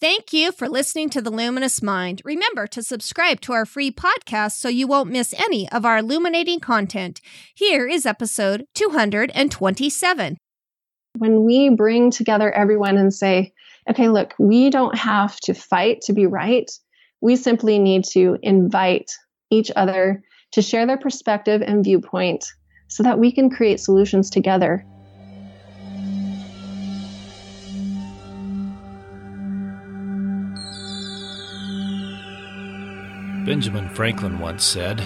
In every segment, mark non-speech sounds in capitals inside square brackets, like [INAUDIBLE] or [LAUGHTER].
Thank you for listening to The Luminous Mind. Remember to subscribe to our free podcast so you won't miss any of our illuminating content. Here is episode 227. When we bring together everyone and say, okay, look, we don't have to fight to be right. We simply need to invite each other to share their perspective and viewpoint so that we can create solutions together. Benjamin Franklin once said,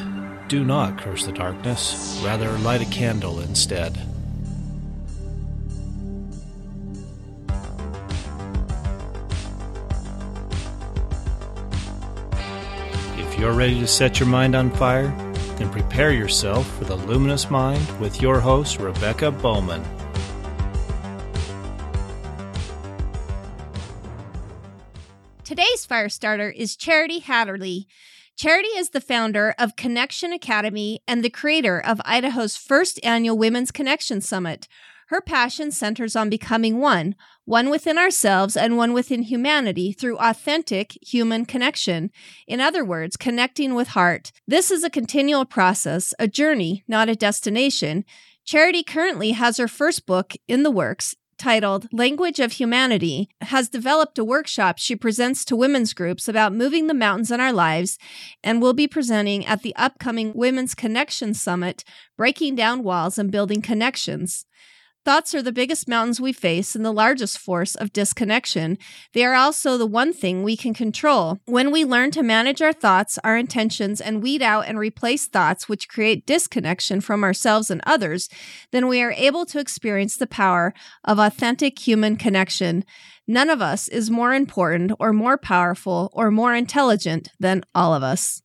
Do not curse the darkness, rather light a candle instead. If you're ready to set your mind on fire, then prepare yourself for the Luminous Mind with your host, Rebecca Bowman. Today's fire starter is Charity Haderlie. Charity is the founder of Connexion Academy and the creator of Idaho's first annual Women's Connection Summit. Her passion centers on becoming one, one within ourselves and one within humanity through authentic human connection. In other words, connecting with heart. This is a continual process, a journey, not a destination. Charity currently has her first book in the works titled Language of Humanity, has developed a workshop she presents to women's groups about moving the mountains in our lives and will be presenting at the upcoming Women's Connection Summit, Breaking Down Walls and Building Connections. Thoughts are the biggest mountains we face and the largest force of disconnection. They are also the one thing we can control. When we learn to manage our thoughts, our intentions, and weed out and replace thoughts which create disconnection from ourselves and others, then we are able to experience the power of authentic human connection. None of us is more important or more powerful or more intelligent than all of us.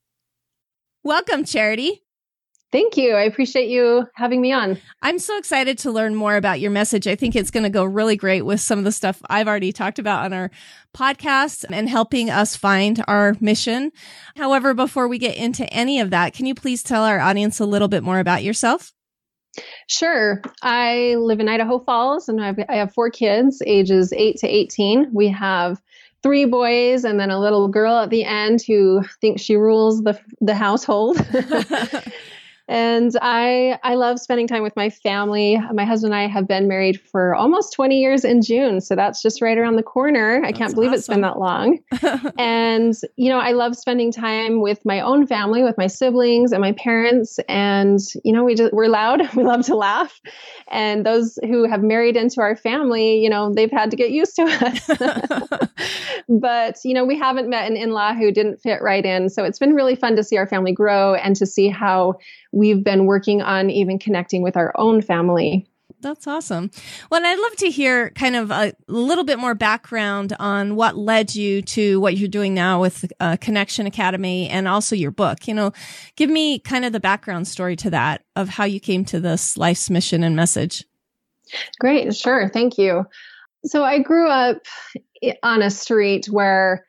Welcome, Charity. Thank you. I appreciate you having me on. I'm so excited to learn more about your message. I think it's going to go really great with some of the stuff I've already talked about on our podcast and helping us find our mission. However, before we get into any of that, can you please tell our audience a little bit more about yourself? Sure. I live in Idaho Falls and I've, I have four kids, ages 8 to 18. We have three boys and then a little girl at the end who thinks she rules the the household. [LAUGHS] [LAUGHS] and I I love spending time with my family. My husband and I have been married for almost 20 years in June, so that's just right around the corner. That's I can't believe awesome. it's been that long. [LAUGHS] and you know, I love spending time with my own family, with my siblings and my parents and you know, we just we're loud, [LAUGHS] we love to laugh. And those who have married into our family, you know, they've had to get used to us. [LAUGHS] but, you know, we haven't met an in-law who didn't fit right in, so it's been really fun to see our family grow and to see how we've been working on even connecting with our own family. That's awesome. Well, I'd love to hear kind of a little bit more background on what led you to what you're doing now with uh, Connexion Academy and also your book. You know, give me kind of the background story to that of how you came to this life's mission and message. Great. Sure. Thank you. So I grew up on a street where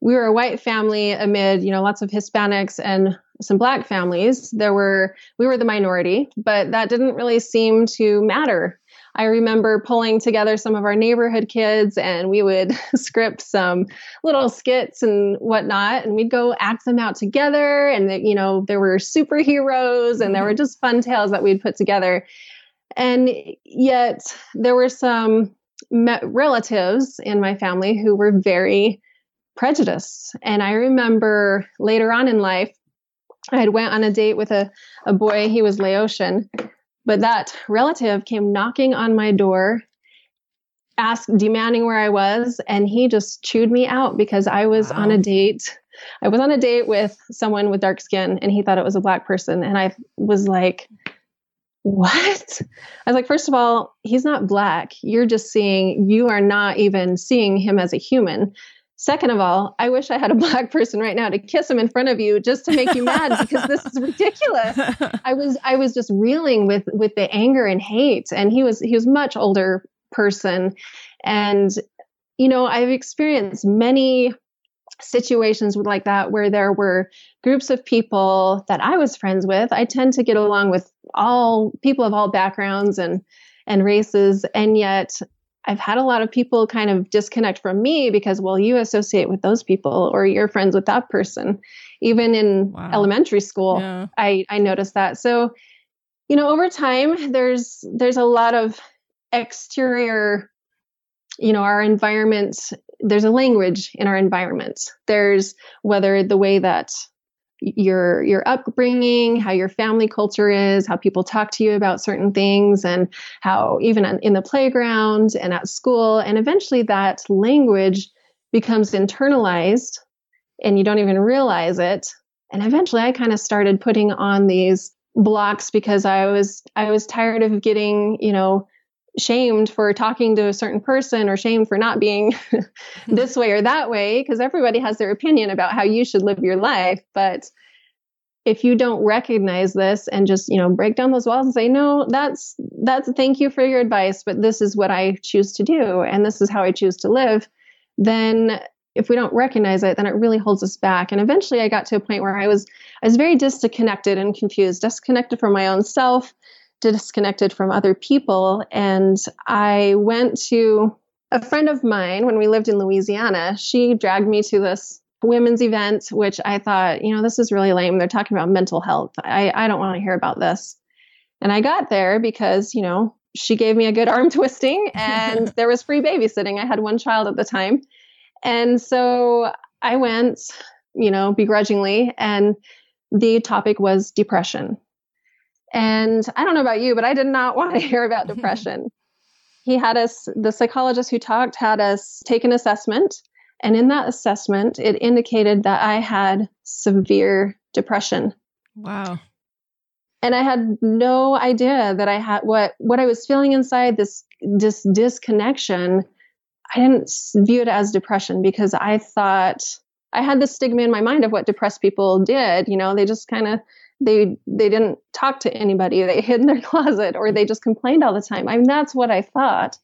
we were a white family amid, you know, lots of Hispanics and some black families. There were, we were the minority, but that didn't really seem to matter. I remember pulling together some of our neighborhood kids and we would [LAUGHS] script some little skits and whatnot, and we'd go act them out together. And, you know, there were superheroes and there mm-hmm. were just fun tales that we'd put together. And yet there were some relatives in my family who were very prejudiced. And I remember later on in life, I had went on a date with a, a boy, he was Laotian, but that relative came knocking on my door, asked, demanding where I was, and he just chewed me out because I was wow. on a date. I was on a date with someone with dark skin and he thought it was a black person. And I was like, what? I was like, first of all, he's not black. You're just seeing, you are not even seeing him as a human. Second of all, I wish I had a [LAUGHS] black person right now to kiss him in front of you just to make you mad because this is ridiculous. [LAUGHS] I was I was just reeling with with the anger and hate and he was he was much older person and you know, I've experienced many situations like that where there were groups of people that I was friends with. I tend to get along with all people of all backgrounds and and races and yet I've had a lot of people kind of disconnect from me because, well, you associate with those people or you're friends with that person. Even in wow. elementary school, yeah. I, I noticed that. So, you know, over time, there's there's a lot of exterior, you know, our environment. There's a language in our environment. There's whether the way that your your upbringing, how your family culture is, how people talk to you about certain things, and how even in the playground and at school, and eventually that language becomes internalized, and you don't even realize it. And eventually, I kind of started putting on these blocks because I was I was tired of getting you know shamed for talking to a certain person or shamed for not being [LAUGHS] this way or that way because everybody has their opinion about how you should live your life. But if you don't recognize this and just you know break down those walls and say no that's that's thank you for your advice but this is what i choose to do and this is how i choose to live then if we don't recognize it then it really holds us back. And eventually i got to a point where i was i was very disconnected and confused disconnected from my own self disconnected from other people. And I went to a friend of mine when we lived in Louisiana. She dragged me to this women's event, which I thought, you know, this is really lame. They're talking about mental health. I, I don't want to hear about this. And I got there because, you know, she gave me a good [LAUGHS] arm twisting and there was free babysitting. I had one child at the time. And so I went, you know, begrudgingly, and the topic was depression. And I don't know about you, but I did not [LAUGHS] want to hear about depression. [LAUGHS] he had us, the psychologist who talked had us take an assessment. And in that assessment, it indicated that I had severe depression. Wow. And I had no idea that I had what what I was feeling inside this this disconnection. I didn't view it as depression because I thought I had the stigma in my mind of what depressed people did. You know, they just kind of they they didn't talk to anybody. They [LAUGHS] hid in their closet or they just complained all the time. I mean that's what i thought.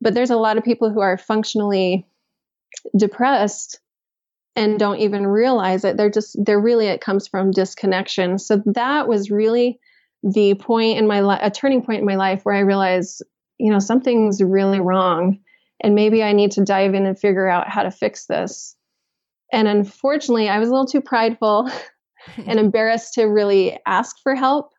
But there's a lot of people who are functionally depressed and don't even realize it. They're just they're really it comes from disconnection. So that was really the point in my life a turning point in my life where i realized you know something's really wrong and maybe i need to dive in and figure out how to fix this. And unfortunately i was a little too prideful [LAUGHS] and [LAUGHS] embarrassed to really ask for help.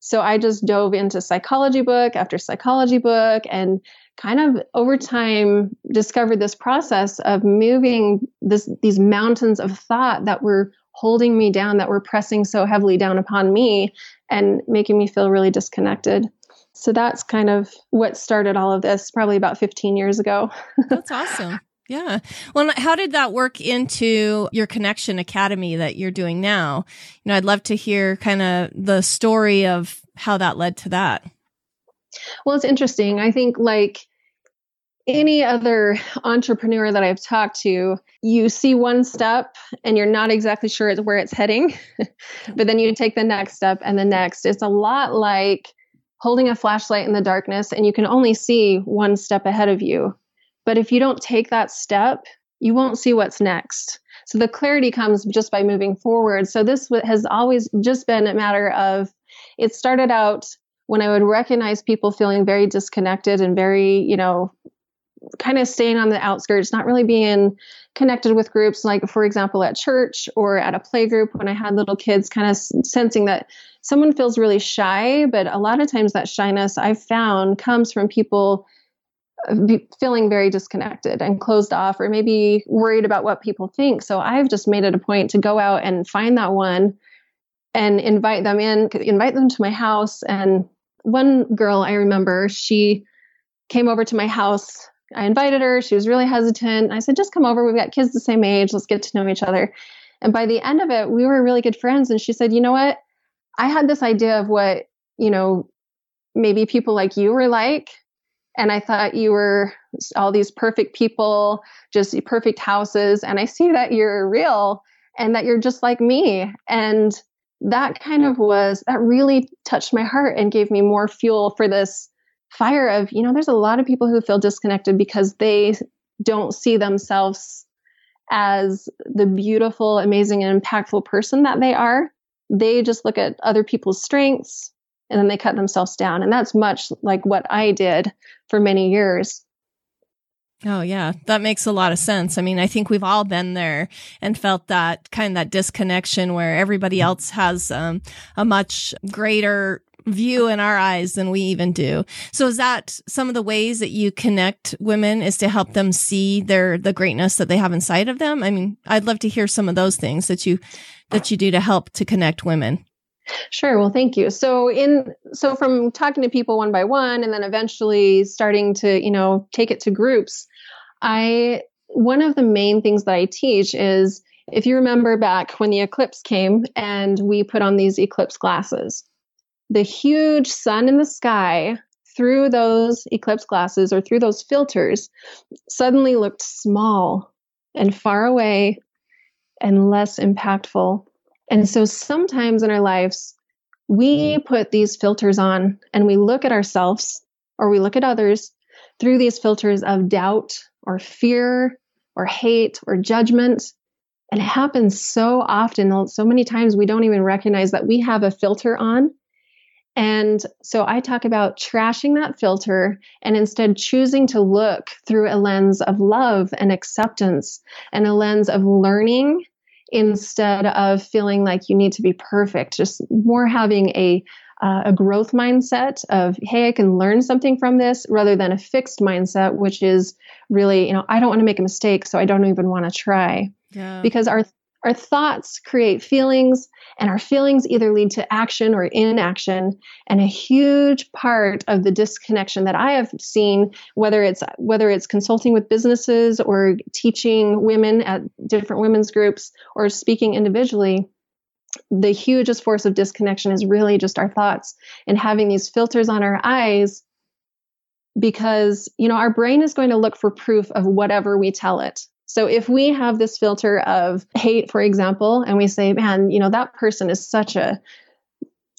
So I just dove into psychology book after psychology book and kind of over time discovered this process of moving this these mountains of thought that were holding me down that were pressing so heavily down upon me and making me feel really disconnected. So that's kind of what started all of this probably about 15 years ago. [LAUGHS] that's awesome. Yeah. Well, how did that work into your Connexion Academy that you're doing now? You know, I'd love to hear kind of the story of how that led to that. Well, it's interesting. I think like any other entrepreneur that I've talked to, you see one step and you're not exactly sure where it's heading, [LAUGHS] but then you take the next step and the next. It's a lot like holding a flashlight in the darkness and you can only see one step ahead of you. But if you don't take that step, you won't see what's next. So the clarity comes just by moving forward. So this has always just been a matter of it started out when I would recognize people feeling very disconnected and very, you know, kind of staying on the outskirts, not really being connected with groups, like, for example, at church or at a play group when I had little kids, kind of sensing that someone feels really shy. But a lot of times that shyness I've found comes from people feeling very disconnected and closed off or maybe worried about what people think. So i've just made it a point to go out and find that one and invite them in invite them to my house. And one girl i remember she came over to my house. I invited her. She was really hesitant. I said just come over. We've got kids the same age. Let's get to know each other. And by the end of it we were really good friends. And she said you know what? I had this idea of what you know maybe people like you were like and I thought you were all these perfect people, just perfect houses. And I see that you're real and that you're just like me. And that kind of was, that really touched my heart and gave me more fuel for this fire of, you know, there's a lot of people who feel disconnected because they don't see themselves as the beautiful, amazing, and impactful person that they are. They just look at other people's strengths and then they cut themselves down. And that's much like what I did for many years. Oh yeah, that makes a lot of sense. I mean, I think we've all been there and felt that kind of that disconnection where everybody else has um, a much greater view in our eyes than we even do. So is that some of the ways that you connect women is to help them see their the greatness that they have inside of them? I mean, I'd love to hear some of those things that you that you do to help to connect women. Sure. Well, thank you. So in so from talking to people one by one and then eventually starting to, you know, take it to groups, I one of the main things that I teach is if you remember back when the eclipse came and we put on these eclipse glasses, the huge sun in the sky through those eclipse glasses or through those filters suddenly looked small and far away and less impactful and so sometimes in our lives, we mm-hmm. put these filters on and we look at ourselves or we look at others through these filters of doubt or fear or hate or judgment. And it happens so often, so many times we don't even recognize that we have a filter on. And so I talk about trashing that filter and instead choosing to look through a lens of love and acceptance and a lens of learning instead of feeling like you need to be perfect, just more having a uh, a growth mindset of hey i can learn something from this rather than a fixed mindset which is really you know i don't want to make a mistake so i don't even want to try yeah. because our our thoughts create feelings, and our feelings either lead to action or inaction. And a huge part of the disconnection that I have seen, whether it's whether it's consulting with businesses or teaching women at different women's groups or speaking individually, the hugest force of disconnection is really just our thoughts and having these filters on our eyes because you know our brain is going to look for proof of whatever we tell it so if we have this filter of hate, for example, and we say, man, you know, that person is such a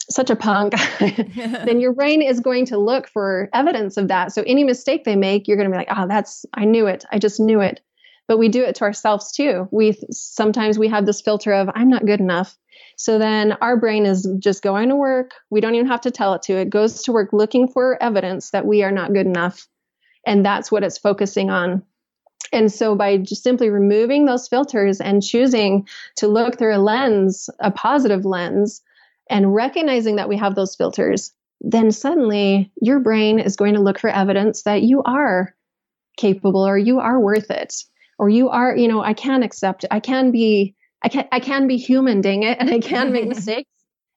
such a punk, [LAUGHS] [LAUGHS] then your brain is going to look for evidence of that. So any mistake they make, you're going to be like, oh, that's, I knew it. I just knew it. But we do it to ourselves too. We sometimes we have this filter of, I'm not good enough. So then our brain is just going to work. We don't even have to tell it to. It goes to work looking for evidence that we are not good enough. And that's what it's focusing on. And so by just simply removing those filters and choosing to look through a lens, a positive lens, and recognizing that we have those filters, then suddenly your brain is going to look for evidence that you are capable or you are worth it or you are, you know, I can accept, I can be, I can, I can be human, dang it, [LAUGHS] and I can make [LAUGHS] mistakes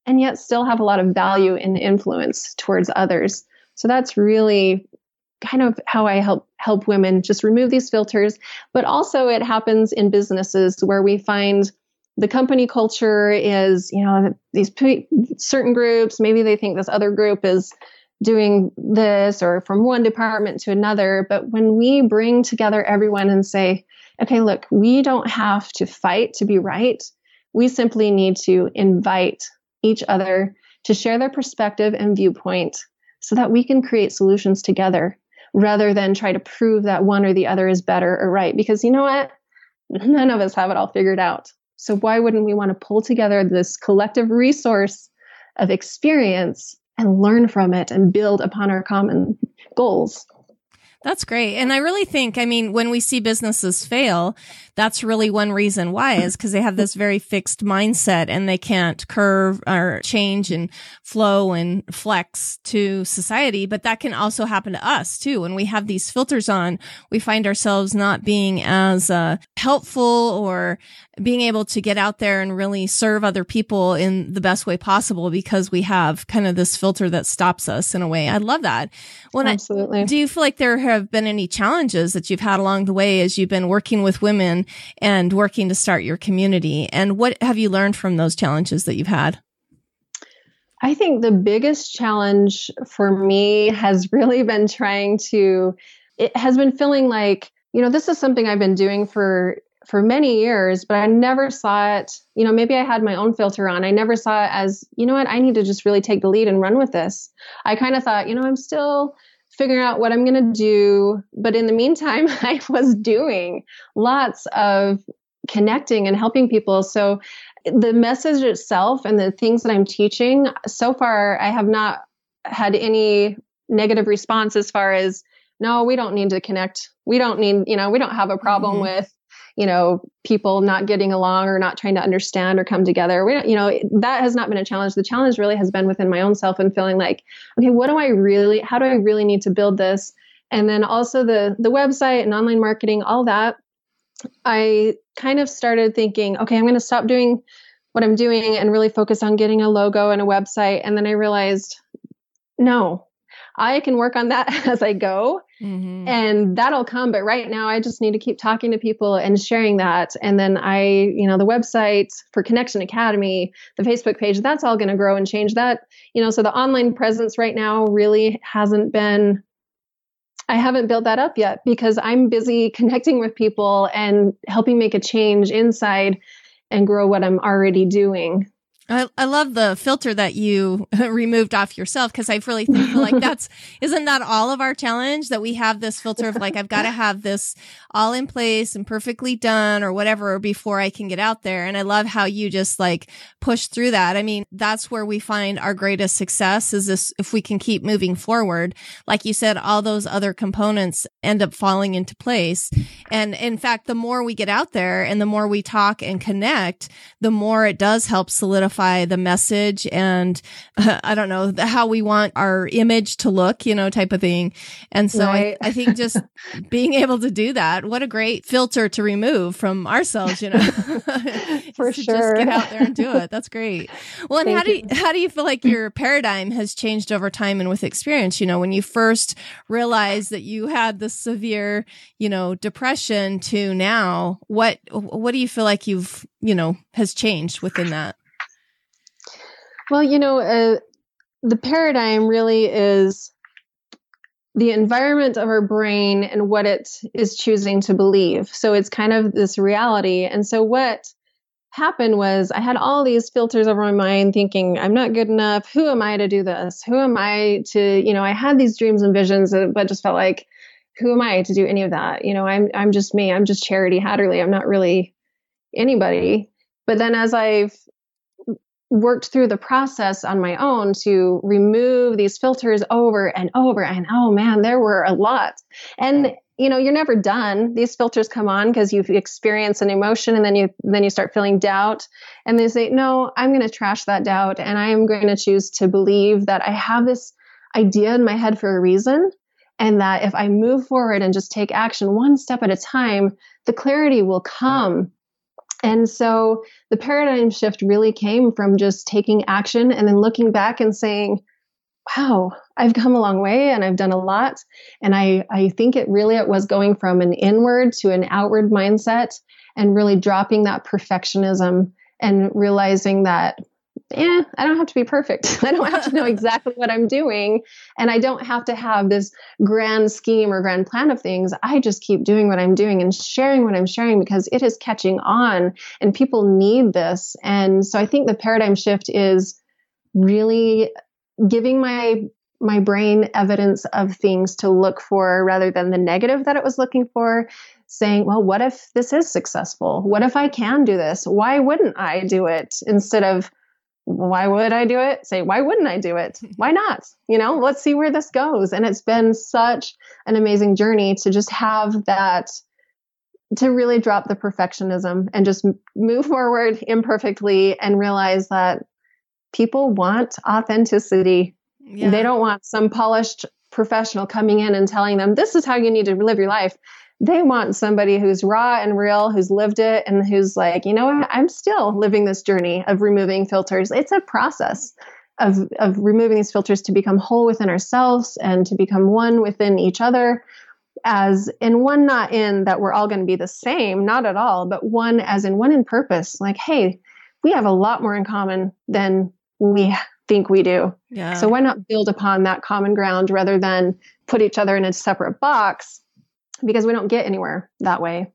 and yet still have a lot of value and influence towards others. So that's really kind of how I help help women just remove these filters. But also it happens in businesses where we find the company culture is, you know, these p- certain groups, maybe they think this other group is doing this or from one department to another. But when we bring together everyone and say, okay, look, we don't have to fight to be right. We simply need to invite each other to share their perspective and viewpoint so that we can create solutions together rather than try to prove that one or the other is better or right. Because you know what? [LAUGHS] None of us have it all figured out. So why wouldn't we want to pull together this collective resource of experience and learn from it and build upon our common goals? That's great. And I really think, I mean, when we see businesses fail, that's really one reason why is because they have this very fixed mindset and they can't curve or change and flow and flex to society. But that can also happen to us too. When we have these filters on, we find ourselves not being as uh, helpful or being able to get out there and really serve other people in the best way possible because we have kind of this filter that stops us in a way. I love that. When Absolutely. I, do you feel like there have been any challenges that you've had along the way as you've been working with women and working to start your community? And what have you learned from those challenges that you've had? I think the biggest challenge for me has really been trying to, it has been feeling like, you know, this is something I've been doing for for many years, but I never saw it. You know, maybe I had my own filter on. I never saw it as, you know what, I need to just really take the lead and run with this. I kind of thought, you know, I'm still figuring out what I'm going to do. But in the meantime, [LAUGHS] I was doing lots of connecting and helping people. So the message itself and the things that I'm teaching, so far, I have not had any negative response as far as no, we don't need to connect. We don't need, you know, we don't have a problem mm-hmm. with, you know, people not getting along or not trying to understand or come together. We, you know, that has not been a challenge. The challenge really has been within my own self and feeling like, okay, what do I really, how do I really need to build this? And then also the the website and online marketing, all that. I kind of started thinking, okay, I'm going to stop doing what I'm doing and really focus on getting a logo and a website. And then I realized, no, I can work on that [LAUGHS] as I go mm-hmm. and that'll come. But right now, I just need to keep talking to people and sharing that. And then I, you know, the website for Connexion Academy, the Facebook page, that's all going to grow and change that. You know, so the online presence right now really hasn't been. I haven't built that up yet because I'm busy connecting with people and helping make a change inside and grow what I'm already doing. I, I love the filter that you [LAUGHS] removed off yourself because I really think like [LAUGHS] that's isn't that all of our challenge? That we have this filter of like I've got to [LAUGHS] have this all in place and perfectly done or whatever before I can get out there. And I love how you just like push through that. I mean that's where we find our greatest success is this if we can keep moving forward. Like you said all those other components end up falling into place. And in fact the more we get out there and the more we talk and connect the more it does help solidify the message and uh, [LAUGHS] I don't know how we want our image to look, you know, type of thing. And so right. I, I think just [LAUGHS] being able to do that, what a great filter to remove from ourselves, you know, [LAUGHS] for sure. Just get out there and do it. That's great. Well, and Thank how do you, how do you feel like your paradigm has changed over time and with experience? You know, when you first realized that you had the severe, you know, depression to now, what what do you feel like you've you know has changed within that? Well, you know, uh, the paradigm really is the environment of our brain and what it is choosing to believe. So it's kind of this reality. And so what happened was I had all these filters over my mind thinking, I'm not good enough. Who am I to do this? Who am I to, you know, I had these dreams and visions, but just felt like, who am I to do any of that? You know, I'm, I'm just me. I'm just Charity Haderlie. I'm not really anybody. But then as I've worked through the process on my own to remove these filters over and over and oh man there were a lot. And you know you're never done. These filters come on because you've experienced an emotion and then you then you start feeling doubt and they say no i'm going to trash that doubt and i am going to choose to believe that i have this idea in my head for a reason and that if i move forward and just take action one step at a time the clarity will come and so the paradigm shift really came from just taking action and then looking back and saying, wow, I've come a long way and I've done a lot. And I, I think it really it was going from an inward to an outward mindset and really dropping that perfectionism and realizing that eh, I don't have to be perfect. [LAUGHS] I don't have to know [LAUGHS] exactly what I'm doing. And I don't have to have this grand scheme or grand plan of things. I just keep doing what I'm doing and sharing what I'm sharing because it is catching on and people need this. And so I think the paradigm shift is really giving my my brain evidence of things to look for rather than the negative that it was looking for saying well what if this is successful what if i can do this why wouldn't i do it instead of why would I do it? Say, why wouldn't I do it? [LAUGHS] Why not? You know, let's see where this goes. And it's been such an amazing journey to just have that, to really drop the perfectionism and just move forward imperfectly and realize that people want authenticity. Yeah. They don't want some polished professional coming in and telling them, this is how you need to live your life they want somebody who's raw and real, who's lived it, and who's like, you know what, I'm still living this journey of removing filters. It's a process of, of removing these filters to become whole within ourselves and to become one within each other. As in one, not in that we're all going to be the same, not at all, but one as in one in purpose. Like, hey, we have a lot more in common than we think we do. Yeah. So why not build upon that common ground rather than put each other in a separate box because we don't get anywhere that way.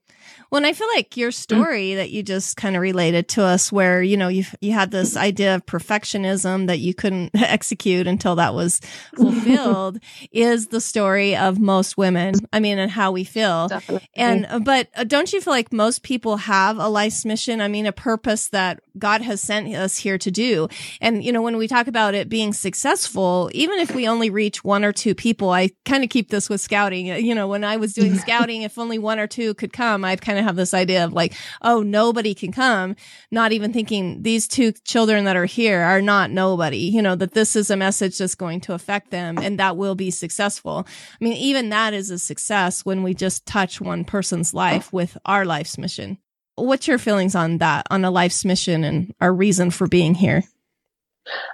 Well, and I feel like your story that you just kind of related to us, where you know you you had this idea of perfectionism that you couldn't [LAUGHS] execute until that was fulfilled, [LAUGHS] is the story of most women. I mean, and how we feel. Definitely. And but uh, don't you feel like most people have a life's mission? I mean, a purpose that God has sent us here to do. And, you know, when we talk about it being successful, even if we only reach one or two people, I kind of keep this with scouting. Uh, you know, when I was doing [LAUGHS] scouting, if only one or two could come, I'd kind of have this idea of like, oh, nobody can come, not even thinking these two children that are here are not nobody, you know, that this is a message that's going to affect them and that will be successful. I mean, even that is a success when we just touch one person's life with our life's mission. What's your feelings on that, on a life's mission and our reason for being here?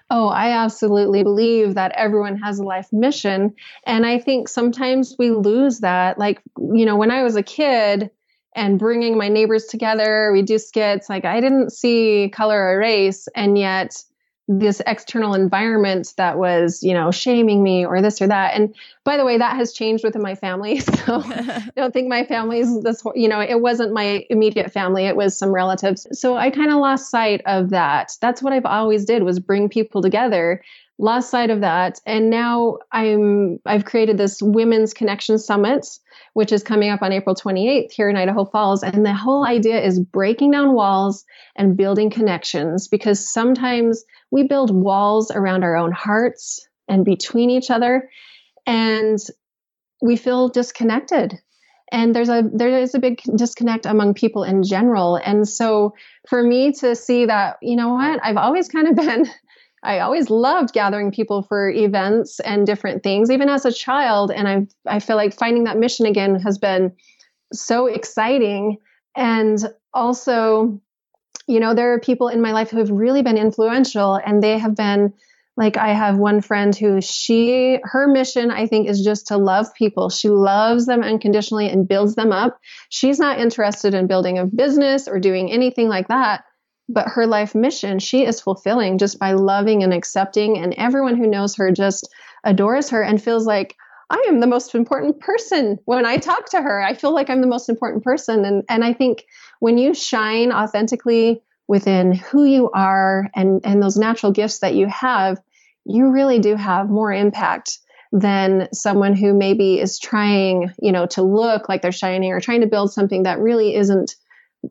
Oh, I absolutely believe that everyone has a life mission. And I think sometimes we lose that. Like, you know, when I was a kid and bringing my neighbors together, we do skits, like, I didn't see color or race. And yet, this external environment that was, you know, shaming me or this or that. And by the way, that has changed within my family. [LAUGHS] So I [LAUGHS] don't think my family's this, you know, it wasn't my immediate family. It was some relatives. So I kind of lost sight of that. That's what I've always did was bring people together. Lost sight of that. And now I'm, I've created this women's connection summit, which is coming up on April 28th here in Idaho Falls. And the whole idea is breaking down walls and building connections because sometimes we build walls around our own hearts and between each other and we feel disconnected. And there's a there is a big disconnect among people in general. And so for me to see that you know what i've always kind of been [LAUGHS] i always loved gathering people for events and different things even as a child. And i i feel like finding that mission again has been so exciting. And also you know, there are people in my life who have really been influential and they have been like I have one friend who she her mission I think is just to love people. She loves them unconditionally and builds them up. She's not interested in building a business or doing anything like that, but her life mission she is fulfilling just by loving and accepting and everyone who knows her just adores her and feels like I am the most important person when I talk to her. I feel like I'm the most important person and and I think when you shine authentically within who you are and, and those natural gifts that you have, you really do have more impact than someone who maybe is trying, you know, to look like they're shining or trying to build something that really isn't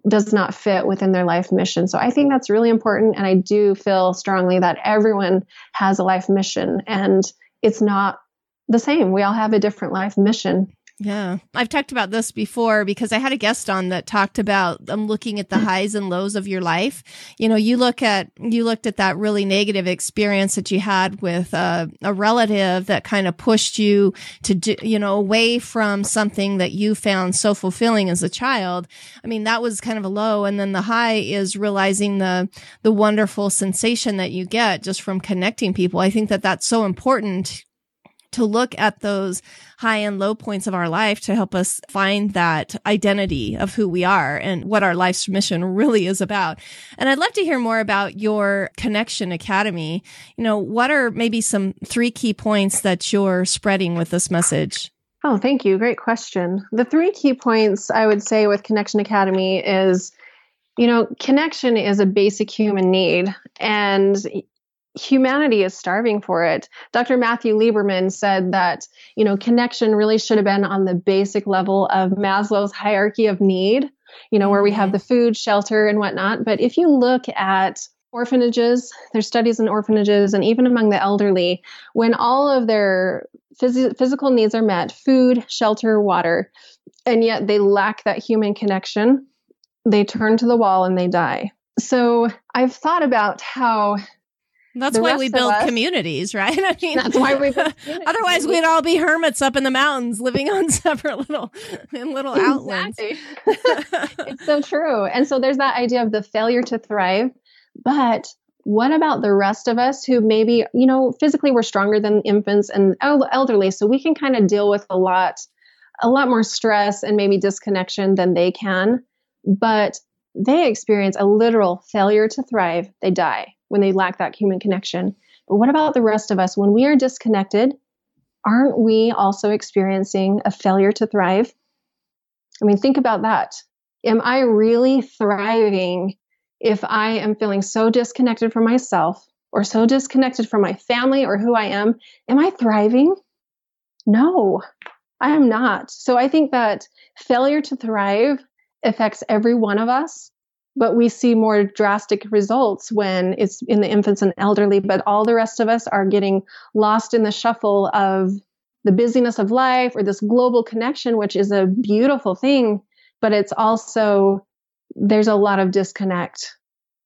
does not fit within their life mission. So I think that's really important and I do feel strongly that everyone has a life mission and it's not the same. We all have a different life mission. Yeah. I've talked about this before because I had a guest on that talked about um, looking at the highs and lows of your life. You know, you look at, you looked at that really negative experience that you had with a relative that kind of pushed you to do, you know, away from something that you found so fulfilling as a child. I mean, that was kind of a low. And then the high is realizing the, the wonderful sensation that you get just from connecting people. I think that that's so important to look at those high and low points of our life to help us find that identity of who we are and what our life's mission really is about. And I'd love to hear more about your Connexion Academy. You know, what are maybe some three key points that you're spreading with this message? Oh, thank you. Great question. The three key points I would say with Connexion Academy is you know, connection is a basic human need. And humanity is starving for it. Dr. Matthew Lieberman said that, you know, connection really should have been on the basic level of Maslow's hierarchy of need, you know, where we have mm-hmm. the food, shelter, and whatnot. But if you look at orphanages, there's studies in orphanages, and even among the elderly, when all of their phys- physical needs are met food, shelter, water and yet they lack that human connection, they turn to the wall and they die. So I've thought about how that's why we build communities, [LAUGHS] right? I mean, that's why we. [LAUGHS] otherwise, we'd all be hermits up in the mountains, living on [LAUGHS] separate little in little outlets. it's so true, and so there's that idea of the failure to thrive. But what about the rest of us who maybe you know physically we're stronger than infants and elderly, so we can kind of deal with a lot, a lot more stress and maybe disconnection than they can, but they experience a literal failure to thrive. They die when they lack that human connection. But what about the rest of us? When we are disconnected, aren't we also experiencing a failure to thrive? I mean, think about that. Am I really thriving if I am feeling so disconnected from myself or so disconnected from my family or who I am? Am I thriving? No, I am not. So I think that failure to thrive affects every one of us but we see more drastic results when it's in the infants and elderly. But all the rest of us are getting lost in the shuffle of the busyness of life or this global connection, which is a beautiful thing, but it's also, there's a lot of disconnect.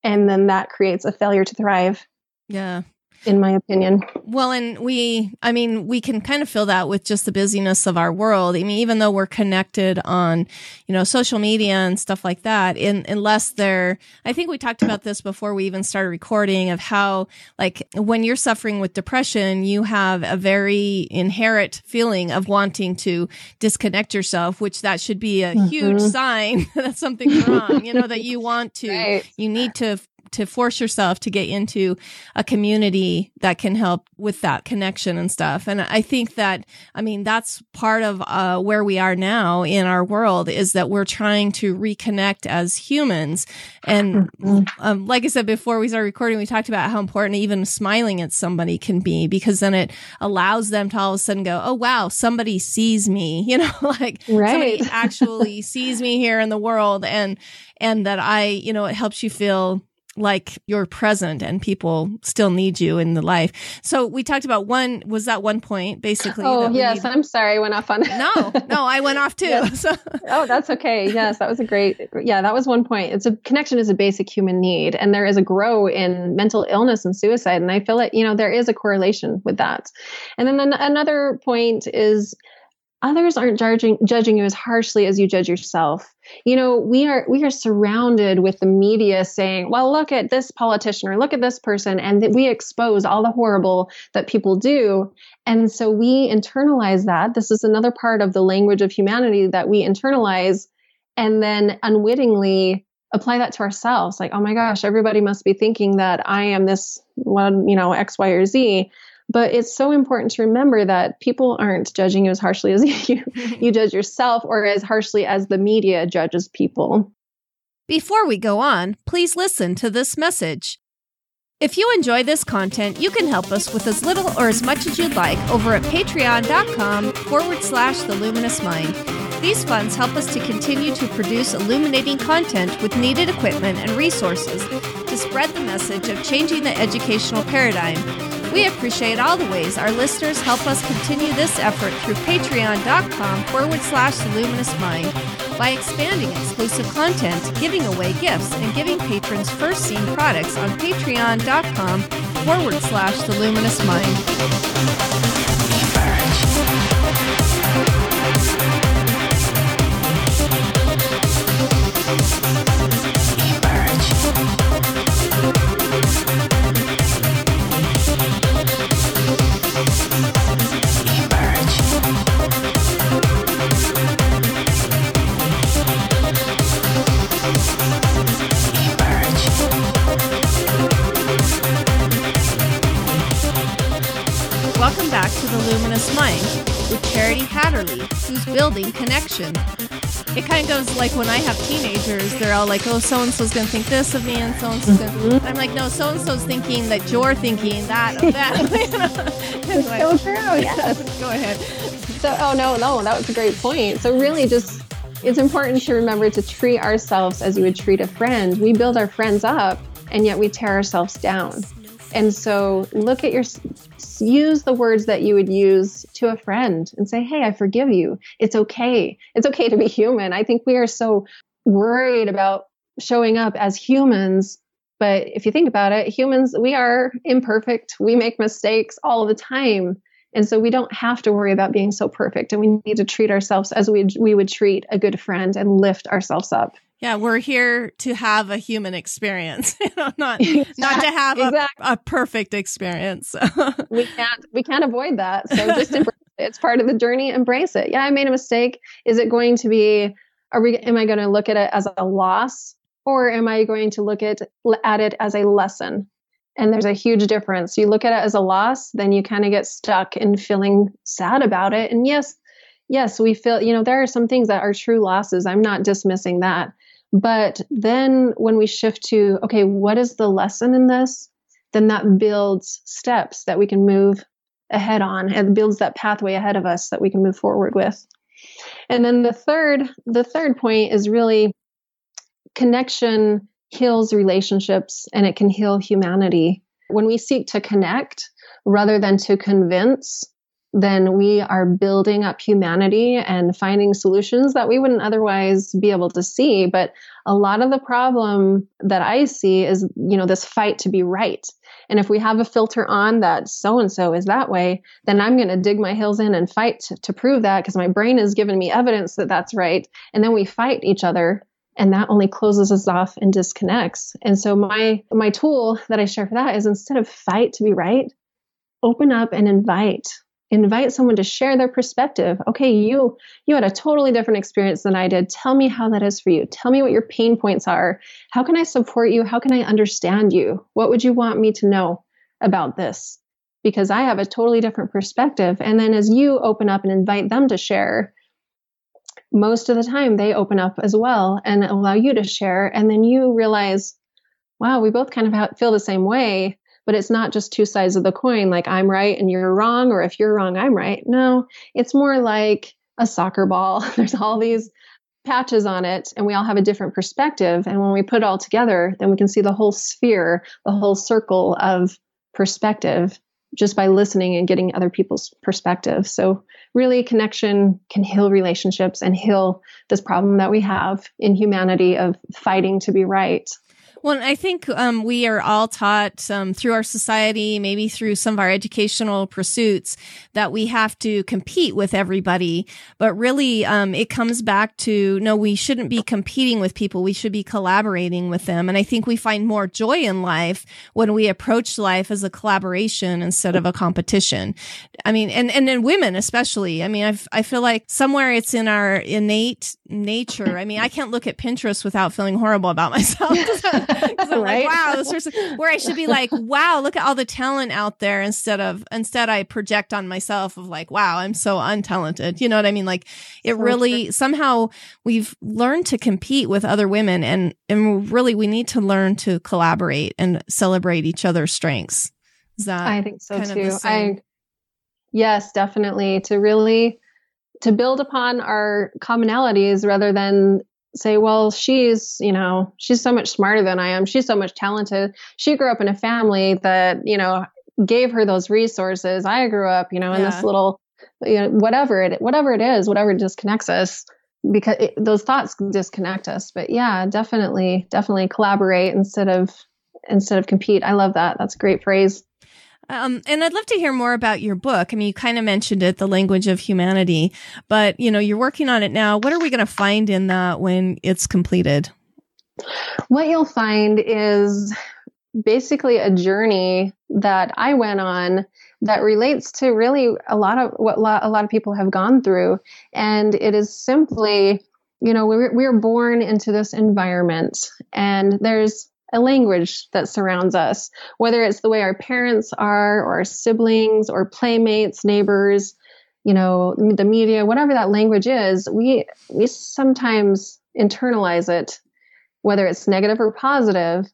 And then that creates a failure to thrive. Yeah in my opinion. Well, and we, I mean, we can kind of feel that with just the busyness of our world. I mean, even though we're connected on, you know, social media and stuff like that, in, unless they're, I think we talked about this before we even started recording of how, like, when you're suffering with depression, you have a very inherent feeling of wanting to disconnect yourself, which that should be a mm-hmm. huge sign [LAUGHS] that something's wrong, you know, that you want to, [LAUGHS] right. you need to to force yourself to get into a community that can help with that connection and stuff. And I think that, I mean, that's part of uh, where we are now in our world is that we're trying to reconnect as humans. And mm-hmm. um, like I said before we started recording, we talked about how important even smiling at somebody can be because then it allows them to all of a sudden go, oh, wow, somebody sees me, [LAUGHS] you know, like right. somebody [LAUGHS] actually sees me here in the world. And, and that I, you know, it helps you feel like you're present and people still need you in the life. So we talked about one, was that one point basically? Oh, yes. Need... I'm sorry. I went off on No, no, I went off too. Yes. So. [LAUGHS] Oh, that's okay. Yes. That was a great, yeah, that was one point. It's a connection is a basic human need and there is a grow in mental illness and suicide. And I feel like, you know, there is a correlation with that. And then another point is, others aren't judging judging you as harshly as you judge yourself. You know we are we are surrounded with the media saying well look at this politician or look at this person and we expose all the horrible that people do. And so we internalize that. This is another part of the language of humanity that we internalize and then unwittingly apply that to ourselves. Like oh my gosh everybody must be thinking that i am this one you know x y or z but it's so important to remember that people aren't judging you as harshly as [LAUGHS] you, mm-hmm. you judge yourself or as harshly as the media judges people. Before we go on, please listen to this message. If you enjoy this content, you can help us with as little or as much as you'd like over at patreon.com forward slash the luminous mind. These funds help us to continue to produce illuminating content with needed equipment and resources to spread the message of changing the educational paradigm we appreciate all the ways our listeners help us continue this effort through patreon.com forward slash the luminous mind by expanding exclusive content, giving away gifts, and giving patrons first seen products on patreon.com forward slash the luminous mind. Connection. It kind of goes like when I have teenagers, they're all like, oh, so and so's going to think this of me, and so and so's mm-hmm. I'm like, no, so and so's thinking that you're thinking that of that. [LAUGHS] [LAUGHS] it's so true. [LAUGHS] Yes. Go ahead. So, oh, no, no, that was a great point. So, really, just it's important to remember to treat ourselves as you would treat a friend. We build our friends up, and yet we tear ourselves down. And so look at your, use the words that you would use to a friend and say, Hey, I forgive you. It's okay. It's okay to be human. I think we are so worried about showing up as humans. But if you think about it, humans, we are imperfect. We make mistakes all the time. And so we don't have to worry about being so perfect. And we need to treat ourselves as we, we would treat a good friend and lift ourselves up. Yeah, we're here to have a human experience, [LAUGHS] you know, not [LAUGHS] exactly. not to have exactly. a, a, perfect experience. [LAUGHS] we can't we can't avoid that. So just embrace it. It's part of the journey. Embrace it. Yeah, I made a mistake. Is it going to be? Are we? Am I going to look at it as a loss, or am I going to look at at it as a lesson? And there's a huge difference. You look at it as a loss, then you kind of get stuck in feeling sad about it. And yes, yes, we feel. You know, there are some things that are true losses. I'm not dismissing that but then when we shift to, okay, what is the lesson in this? Then that builds steps that we can move ahead on and builds that pathway ahead of us that we can move forward with. And then the third, the third point is really connection heals relationships and it can heal humanity. When we seek to connect rather than to convince, then we are building up humanity and finding solutions that we wouldn't otherwise be able to see. But a lot of the problem that I see is, you know, this fight to be right. And if we have a filter on that so and so is that way, then I'm going to dig my heels in and fight to, to prove that because my brain has given me evidence that that's right. And then we fight each other and that only closes us off and disconnects. And so my my tool that I share for that is instead of fight to be right, open up and invite invite someone to share their perspective. Okay you you had a totally different experience than i did. Tell me how that is for you. Tell me what your pain points are. How can i support you? How can i understand you? What would you want me to know about this? Because i have a totally different perspective. And then as you open up and invite them to share most of the time they open up as well and allow you to share. And then you realize wow we both kind of feel the same way but it's not just two sides of the coin, like I'm right and you're wrong, or if you're wrong, I'm right. No, it's more like a soccer ball. [LAUGHS] There's all these patches on it, and we all have a different perspective. And when we put it all together, then we can see the whole sphere, the whole circle of perspective just by listening and getting other people's perspective. So, really, connection can heal relationships and heal this problem that we have in humanity of fighting to be right. Well, I think um, we are all taught um, through our society, maybe through some of our educational pursuits, that we have to compete with everybody. But really, um, it comes back to no, we shouldn't be competing with people. We should be collaborating with them. And I think we find more joy in life when we approach life as a collaboration instead of a competition. I mean, and and in women especially. I mean, I I feel like somewhere it's in our innate nature. I mean, I can't look at Pinterest without feeling horrible about [LAUGHS] myself. Because I'm right? like, wow, this person, where I should be like, wow, look at all the talent out there instead of, instead I project on myself of like, wow, I'm so untalented. You know what I mean? Like it so really, true. somehow we've learned to compete with other women and, and really we need to learn to collaborate and celebrate each other's strengths. Is that I think so too. I, yes, definitely to really, to build upon our commonalities rather than say, well, she's, you know, she's so much smarter than I am. She's so much talented. She grew up in a family that, you know, gave her those resources. I grew up, you know, in yeah. this little, you know, whatever it, whatever it is, whatever disconnects us because it, those thoughts disconnect us. But yeah, definitely, definitely collaborate instead of, instead of compete. I love that. That's a great phrase. Um, and I'd love to hear more about your book. I mean, you kind of mentioned it, The Language of Humanity, but you know, you're working on it now. What are we going to find in that when it's completed? What you'll find is basically a journey that I went on that relates to really a lot of what a lot of people have gone through. And it is simply, you know, we're, we're born into this environment and there's a language that surrounds us, whether it's the way our parents are, or our siblings, or playmates, neighbors, you know, the media, whatever that language is, we we sometimes internalize it, whether it's negative or positive,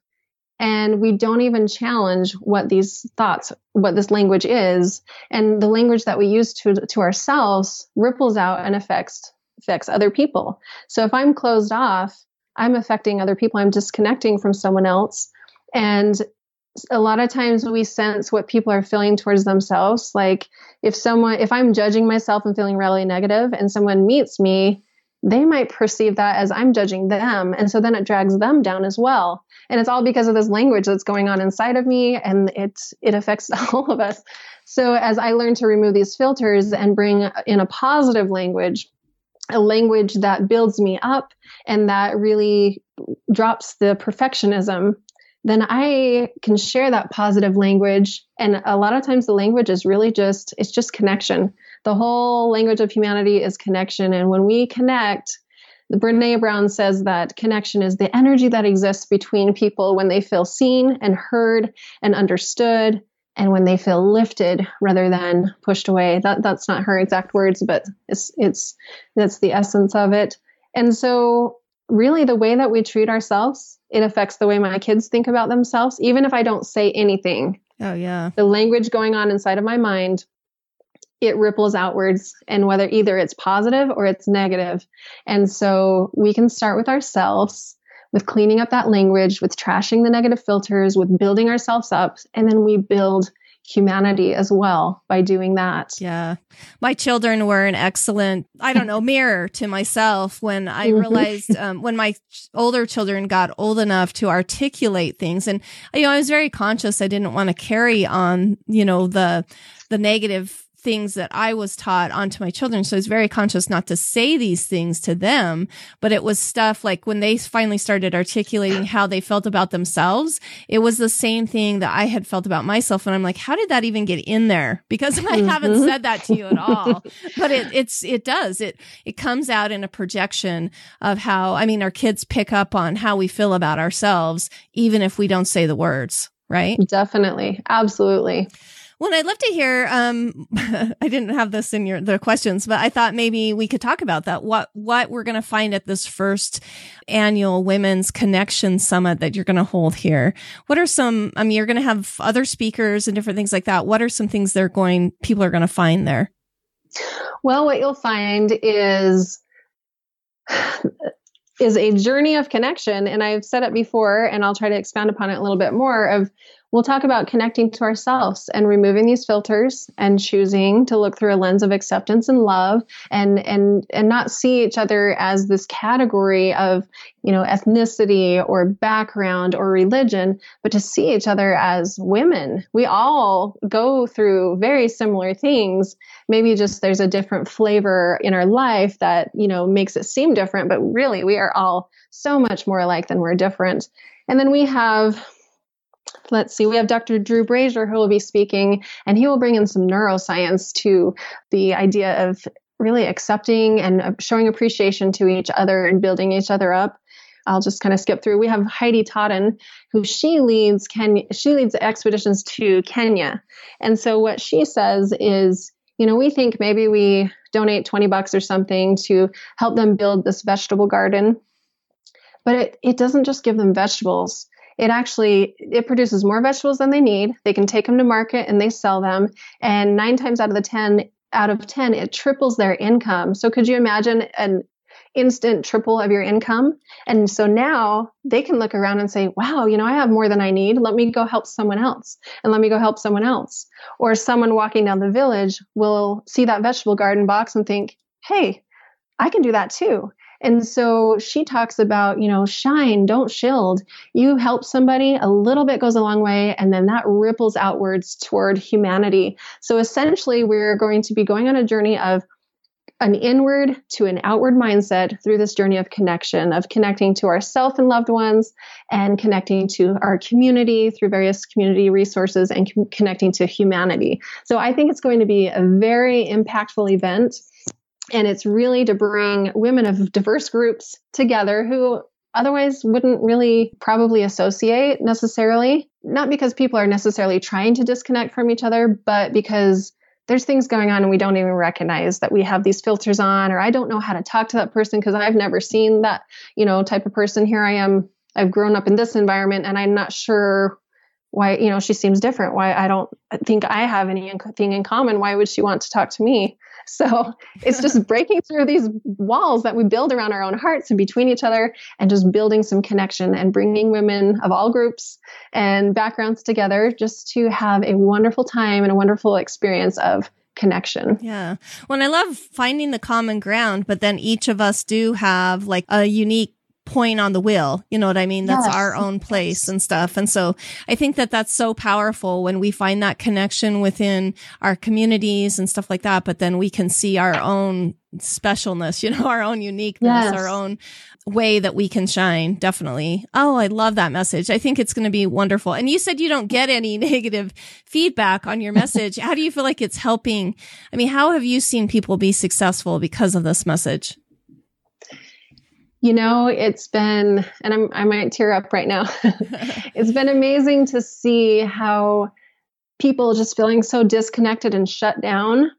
and we don't even challenge what these thoughts, what this language is, and the language that we use to to ourselves ripples out and affects affects other people. So if I'm closed off I'm affecting other people. I'm disconnecting from someone else. And a lot of times we sense what people are feeling towards themselves. Like if someone, if I'm judging myself and feeling really negative and someone meets me, they might perceive that as I'm judging them. And so then it drags them down as well. And it's all because of this language that's going on inside of me and it, it affects [LAUGHS] all of us. So as I learn to remove these filters and bring in a positive language, a language that builds me up and that really drops the perfectionism, then I can share that positive language. And a lot of times the language is really just, it's just connection. The whole language of humanity is connection. And when we connect, Brene Brown says that connection is the energy that exists between people when they feel seen and heard and understood and when they feel lifted rather than pushed away. That that's not her exact words, but it's it's that's the essence of it. And so really the way that we treat ourselves, it affects the way my kids think about themselves, even if I don't say anything. Oh yeah. The language going on inside of my mind, it ripples outwards and whether either it's positive or it's negative. And so we can start with ourselves with cleaning up that language, with trashing the negative filters, with building ourselves up. And then we build humanity as well by doing that. Yeah. My children were an excellent, I don't know, mirror to myself when I mm-hmm. realized um, when my older children got old enough to articulate things. And, you know, I was very conscious. I didn't want to carry on, you know, the, the negative things that I was taught onto my children. So I was very conscious not to say these things to them, but it was stuff like when they finally started articulating how they felt about themselves, it was the same thing that I had felt about myself. And I'm like, how did that even get in there? [LAUGHS] Because I mm-hmm. haven't said that to you at all. but it, it's, it does. It, it comes out in a projection of how, I mean, our kids pick up on how we feel about ourselves, even if we don't say the words, right? Definitely. Absolutely. Well, I'd love to hear. Um, [LAUGHS] I didn't have this in your the questions, but I thought maybe we could talk about that. What what we're going to find at this first annual Women's Connection Summit that you're going to hold here. What are some? I mean, you're going to have other speakers and different things like that. What are some things they're going? People are going to find there. Well, what you'll find is [SIGHS] is a journey of connection, and I've said it before, and I'll try to expand upon it a little bit more. Of We'll talk about connecting to ourselves and removing these filters and choosing to look through a lens of acceptance and love and and and not see each other as this category of, you know, ethnicity or background or religion, but to see each other as women. We all go through very similar things. Maybe just there's a different flavor in our life that, you know, makes it seem different, but really we are all so much more alike than we're different. And then we have let's see, we have Dr. Drew Brazier who will be speaking, and he will bring in some neuroscience to the idea of really accepting and uh, showing appreciation to each other and building each other up. I'll just kind of skip through. We have Heidi Totten, who she leads Kenya, she leads expeditions to Kenya. And so what she says is, you know, we think maybe we donate 20 bucks or something to help them build this vegetable garden. But it, it doesn't just give them vegetables it actually it produces more vegetables than they need. They can take them to market and they sell them. And nine times out of the ten out of ten it triples their income. So could you imagine an instant triple of your income? And so now they can look around and say wow you know i have more than i need. Let me go help someone else and let me go help someone else. Or someone walking down the village will see that vegetable garden box and think hey i can do that too and so she talks about, you know, shine, don't shield. You help somebody, a little bit goes a long way, and then that ripples outwards toward humanity. So essentially, we're going to be going on a journey of an inward to an outward mindset through this journey of connection, of connecting to ourself and loved ones and connecting to our community through various community resources and com- connecting to humanity. So I think it's going to be a very impactful event and it's really to bring women of diverse groups together who otherwise wouldn't really probably associate necessarily. Not because people are necessarily trying to disconnect from each other, but because there's things going on and we don't even recognize that we have these filters on, or I don't know how to talk to that person because I've never seen that, you know, type of person. Here I am. I've grown up in this environment and I'm not sure why, you know, she seems different. Why I don't think I have anything in common. Why would she want to talk to me? So it's just breaking through these walls that we build around our own hearts and between each other and just building some connection and bringing women of all groups and backgrounds together just to have a wonderful time and a wonderful experience of connection. Yeah. Well, I love finding the common ground, but then each of us do have like a unique point on the wheel. You know what I mean? That's yes. our own place and stuff. And so I think that that's so powerful when we find that connection within our communities and stuff like that. But then we can see our own specialness, [LAUGHS] you know, our own uniqueness, yes. our own way that we can shine. Definitely. Oh, I love that message. I think it's going to be wonderful. And you said you don't get any [LAUGHS] negative feedback on your [LAUGHS] message. how do you feel like it's helping? I mean, how have you seen people be successful because of this message? You know, it's been, and I'm, I might tear up right now. [LAUGHS] it's been amazing to see how people just feeling so disconnected and shut down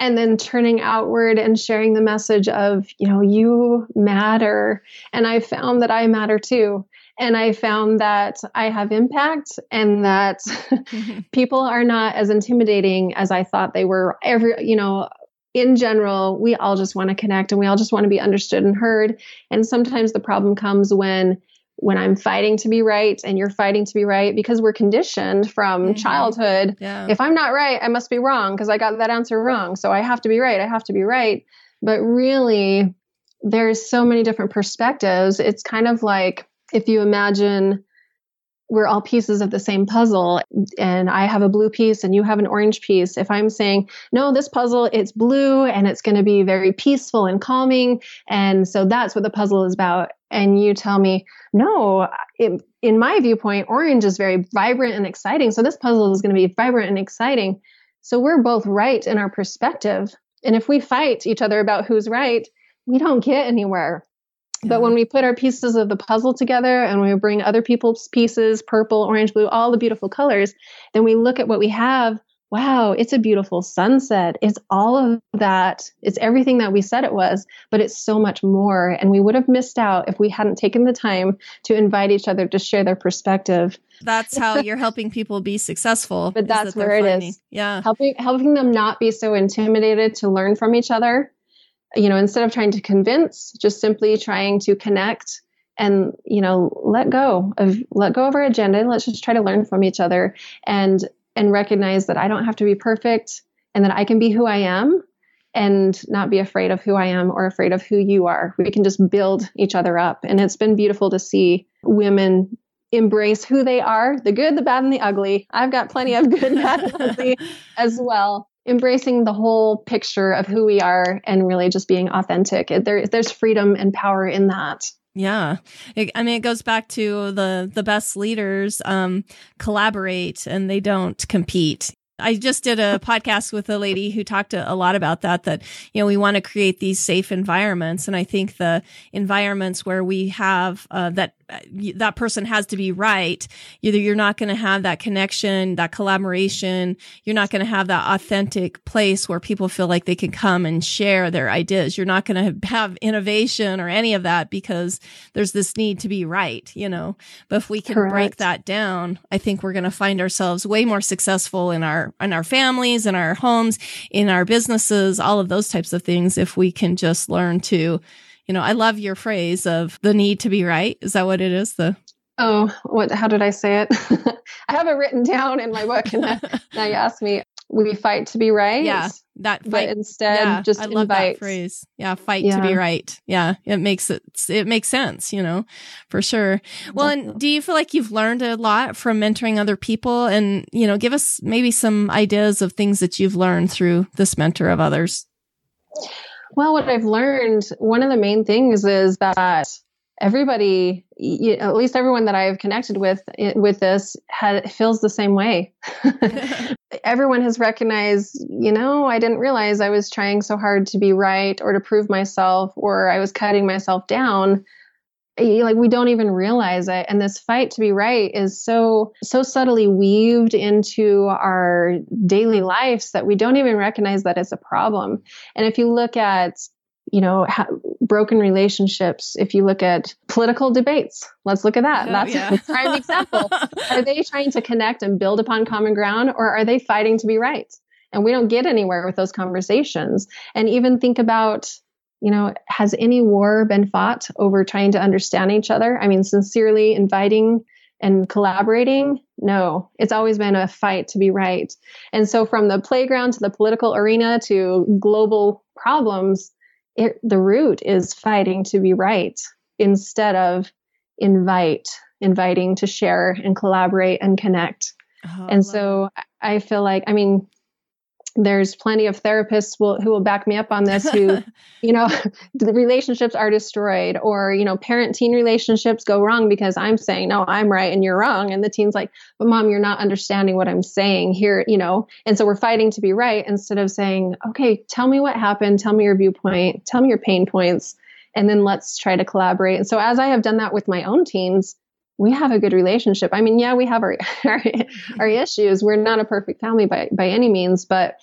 and then turning outward and sharing the message of, you know, you matter. And I found that I matter too. And I found that I have impact and that [LAUGHS] people are not as intimidating as I thought they were. Every, you know, in general, we all just want to connect and we all just want to be understood and heard. And sometimes the problem comes when when I'm fighting to be right and you're fighting to be right because we're conditioned from mm-hmm. childhood. Yeah. If I'm not right, I must be wrong because I got that answer wrong. So I have to be right. I have to be right. But really, there's so many different perspectives. It's kind of like if you imagine we're all pieces of the same puzzle and I have a blue piece and you have an orange piece. If I'm saying, no, this puzzle, it's blue and it's going to be very peaceful and calming. And so that's what the puzzle is about. And you tell me, no, it, in my viewpoint, orange is very vibrant and exciting. So this puzzle is going to be vibrant and exciting. So we're both right in our perspective. And if we fight each other about who's right, we don't get anywhere. But when we put our pieces of the puzzle together and we bring other people's pieces, purple, orange, blue, all the beautiful colors, then we look at what we have. Wow, it's a beautiful sunset. It's all of that. It's everything that we said it was, but it's so much more. And we would have missed out if we hadn't taken the time to invite each other to share their perspective. That's how you're helping people be successful. [LAUGHS] But that's that where it finding. is. Yeah. Helping helping them not be so intimidated to learn from each other you know, instead of trying to convince, just simply trying to connect and, you know, let go of let go of our agenda and let's just try to learn from each other and and recognize that I don't have to be perfect and that I can be who I am and not be afraid of who I am or afraid of who you are. We can just build each other up. And it's been beautiful to see women embrace who they are the good, the bad, and the ugly. I've got plenty of good, bad, and ugly [LAUGHS] as well embracing the whole picture of who we are and really just being authentic. There, there's freedom and power in that. Yeah. It, I mean, it goes back to the, the best leaders, um, collaborate and they don't compete. I just did a podcast with a lady who talked a, lot about that, that, you know, we want to create these safe environments. And I think the environments where we have, uh, that that person has to be right. Either you're not going to have that connection, that collaboration. You're not going to have that authentic place where people feel like they can come and share their ideas. You're not going [LAUGHS] to have innovation or any of that because there's this need to be right, you know. But if we can Correct. break that down, I think we're going to find ourselves way more successful in our in our families, in our homes, in our businesses, all of those types of things if we can just learn to you know, I love your phrase of the need to be right. Is that what it is? The Oh, what how did I say it? [LAUGHS] I have it written down in my book and [LAUGHS] now you ask me we fight to be right. Yeah. That fight, but instead yeah, just I love invite. that phrase. Yeah, fight yeah. to be right. Yeah, it makes it it makes sense, you know, for sure. Well, Definitely. and do you feel like you've learned a lot from mentoring other people and, you know, give us maybe some ideas of things that you've learned through this mentor of others? Well, what I've learned, one of the main things is that everybody, at least everyone that I've connected with eh, with this, had, feels the same way. [LAUGHS] everyone has recognized, you know, I didn't realize I was trying so hard to be right or to prove myself, or I was cutting myself down like we don't even realize it. And this fight to be right is so so subtly weaved into our daily lives that we don't even recognize that it's a problem. And if you look at you know ha- broken relationships if you look at political debates let's look at that. Oh, that's yeah. a [LAUGHS] prime example. Are they trying to connect and build upon common ground or are they fighting to be right? And we don't get anywhere with those conversations. And even think about you know, has any war been fought over trying to understand each other? I mean, sincerely inviting and collaborating? No, it's always been a fight to be right. And so, from the playground to the political arena to global problems, it, the root is fighting to be right instead of invite, inviting to share and collaborate and connect. Oh, and so, I feel like, I mean, there's plenty of therapists will, who will back me up on this who [LAUGHS] you know [LAUGHS] the relationships are destroyed or you know parent teen relationships go wrong because i'm saying no i'm right and you're wrong. And the teen's like but mom you're not understanding what i'm saying here you know? And so we're fighting to be right instead of saying okay tell me what happened. Tell me your viewpoint. Tell me your pain points and then let's try to collaborate. And so as i have done that with my own teens we have a good relationship. I mean, yeah, we have [LAUGHS] our, our, issues. We're not a perfect family by by any means, but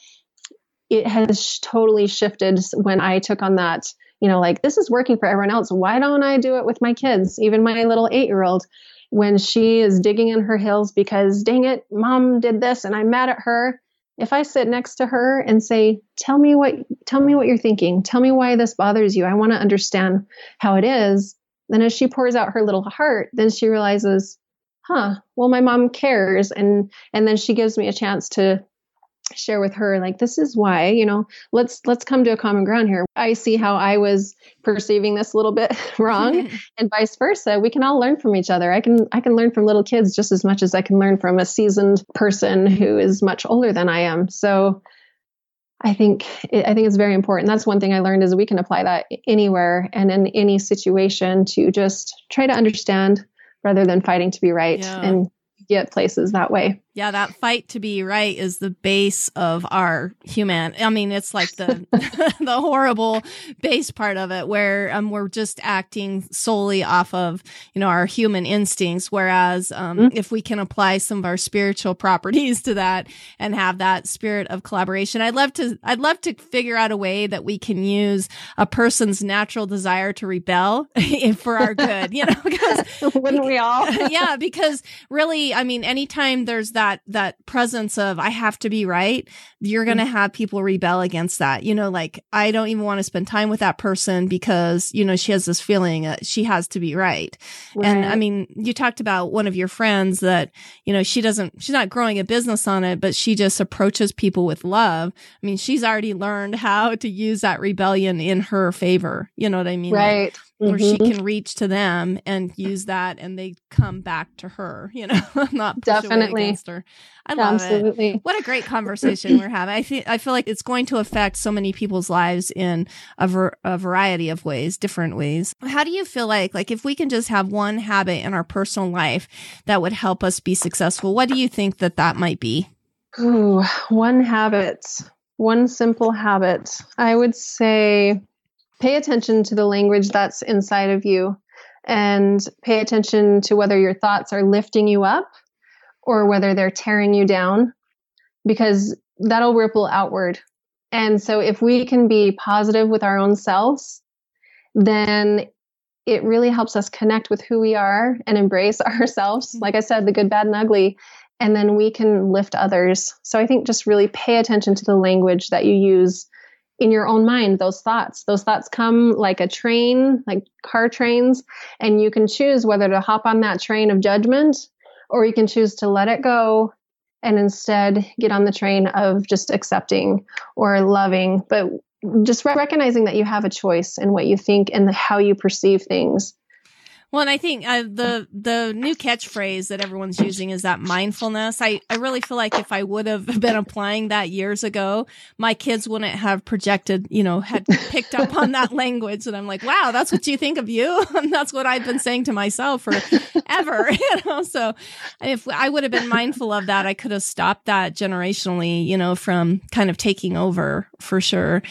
it has totally shifted when I took on that. You know, like this is working for everyone else. Why don't I do it with my kids? Even my little eight year old, when she is digging in her heels because dang it, mom did this and I'm mad at her. if I sit next to her and say, "Tell me what tell me what you're thinking. Tell me why this bothers you. I want to understand how it is." Then as she pours out her little heart, then she realizes, "Huh, well my mom cares." And and then she gives me a chance to share with her like this is why you know let's let's come to a common ground here. I see how i was perceiving this a little bit [LAUGHS] wrong [LAUGHS] and vice versa. We can all learn from each other. I can i can learn from little kids just as much as i can learn from a seasoned person who is much older than i am. So i think i think it's very important that's one thing i learned is we can apply that anywhere and in any situation to just try to understand rather than fighting to be right yeah. and get places that way yeah, that fight to be right is the base of our human. I mean, it's like the [LAUGHS] the horrible base part of it, where um, we're just acting solely off of you know our human instincts. Whereas um, mm-hmm. if we can apply some of our spiritual [LAUGHS] properties to that and have that spirit of collaboration, I'd love to. I'd love to figure out a way that we can use a person's natural desire to rebel [LAUGHS] for our good. You know, because wouldn't we all? yeah, because really, I mean, anytime there's that that that presence of I have to be right, you're going to mm-hmm. have people rebel against that. You know, like I don't even want to spend time with that person because, you know, she has this feeling that she has to be right. right. And I mean, you talked about one of your friends that, you know, she doesn't she's not growing a business on it, but she just approaches people with love. I mean, she's already learned how to use that rebellion in her favor. You know what I mean? Right. Like, where she mm-hmm. can reach to them and use that and they come back to her you know [LAUGHS] not definitely. against her. I love Absolutely. it what a great [CLEARS THROAT] conversation we're having. I think i feel like it's going to affect so many people's lives in a, ver- a variety of ways different ways. How do you feel like like if we can just have one habit in our personal life that would help us be successful what do you think that that might be? Ooh, one habit one simple habit. I would say pay attention to the language that's inside of you and pay attention to whether your thoughts are lifting you up or whether they're tearing you down because that'll ripple outward. And so if we can be positive with our own selves, then it really helps us connect with who we are and embrace [LAUGHS] ourselves. Mm-hmm. Like I said, the good, bad, and ugly. And then we can lift others. So I think just really pay attention to the language that you use in your own mind those thoughts. Those thoughts come like a train like car trains and you can choose whether to hop on that train of judgment or you can choose to let it go and instead get on the train of just accepting or loving. But just recognizing that you have a choice in what you think and how you perceive things well, and I think uh, the the new catchphrase that everyone's using is that mindfulness. I I really feel like if I would have [LAUGHS] been applying that years ago, my kids wouldn't have projected, you know, had picked up on that [LAUGHS] language. And I'm like, wow, that's what you think of you. [LAUGHS] And that's what I've been saying to myself for ever. You know, so if I would have been mindful of that, I could have stopped that generationally, you know, from kind of taking over for sure.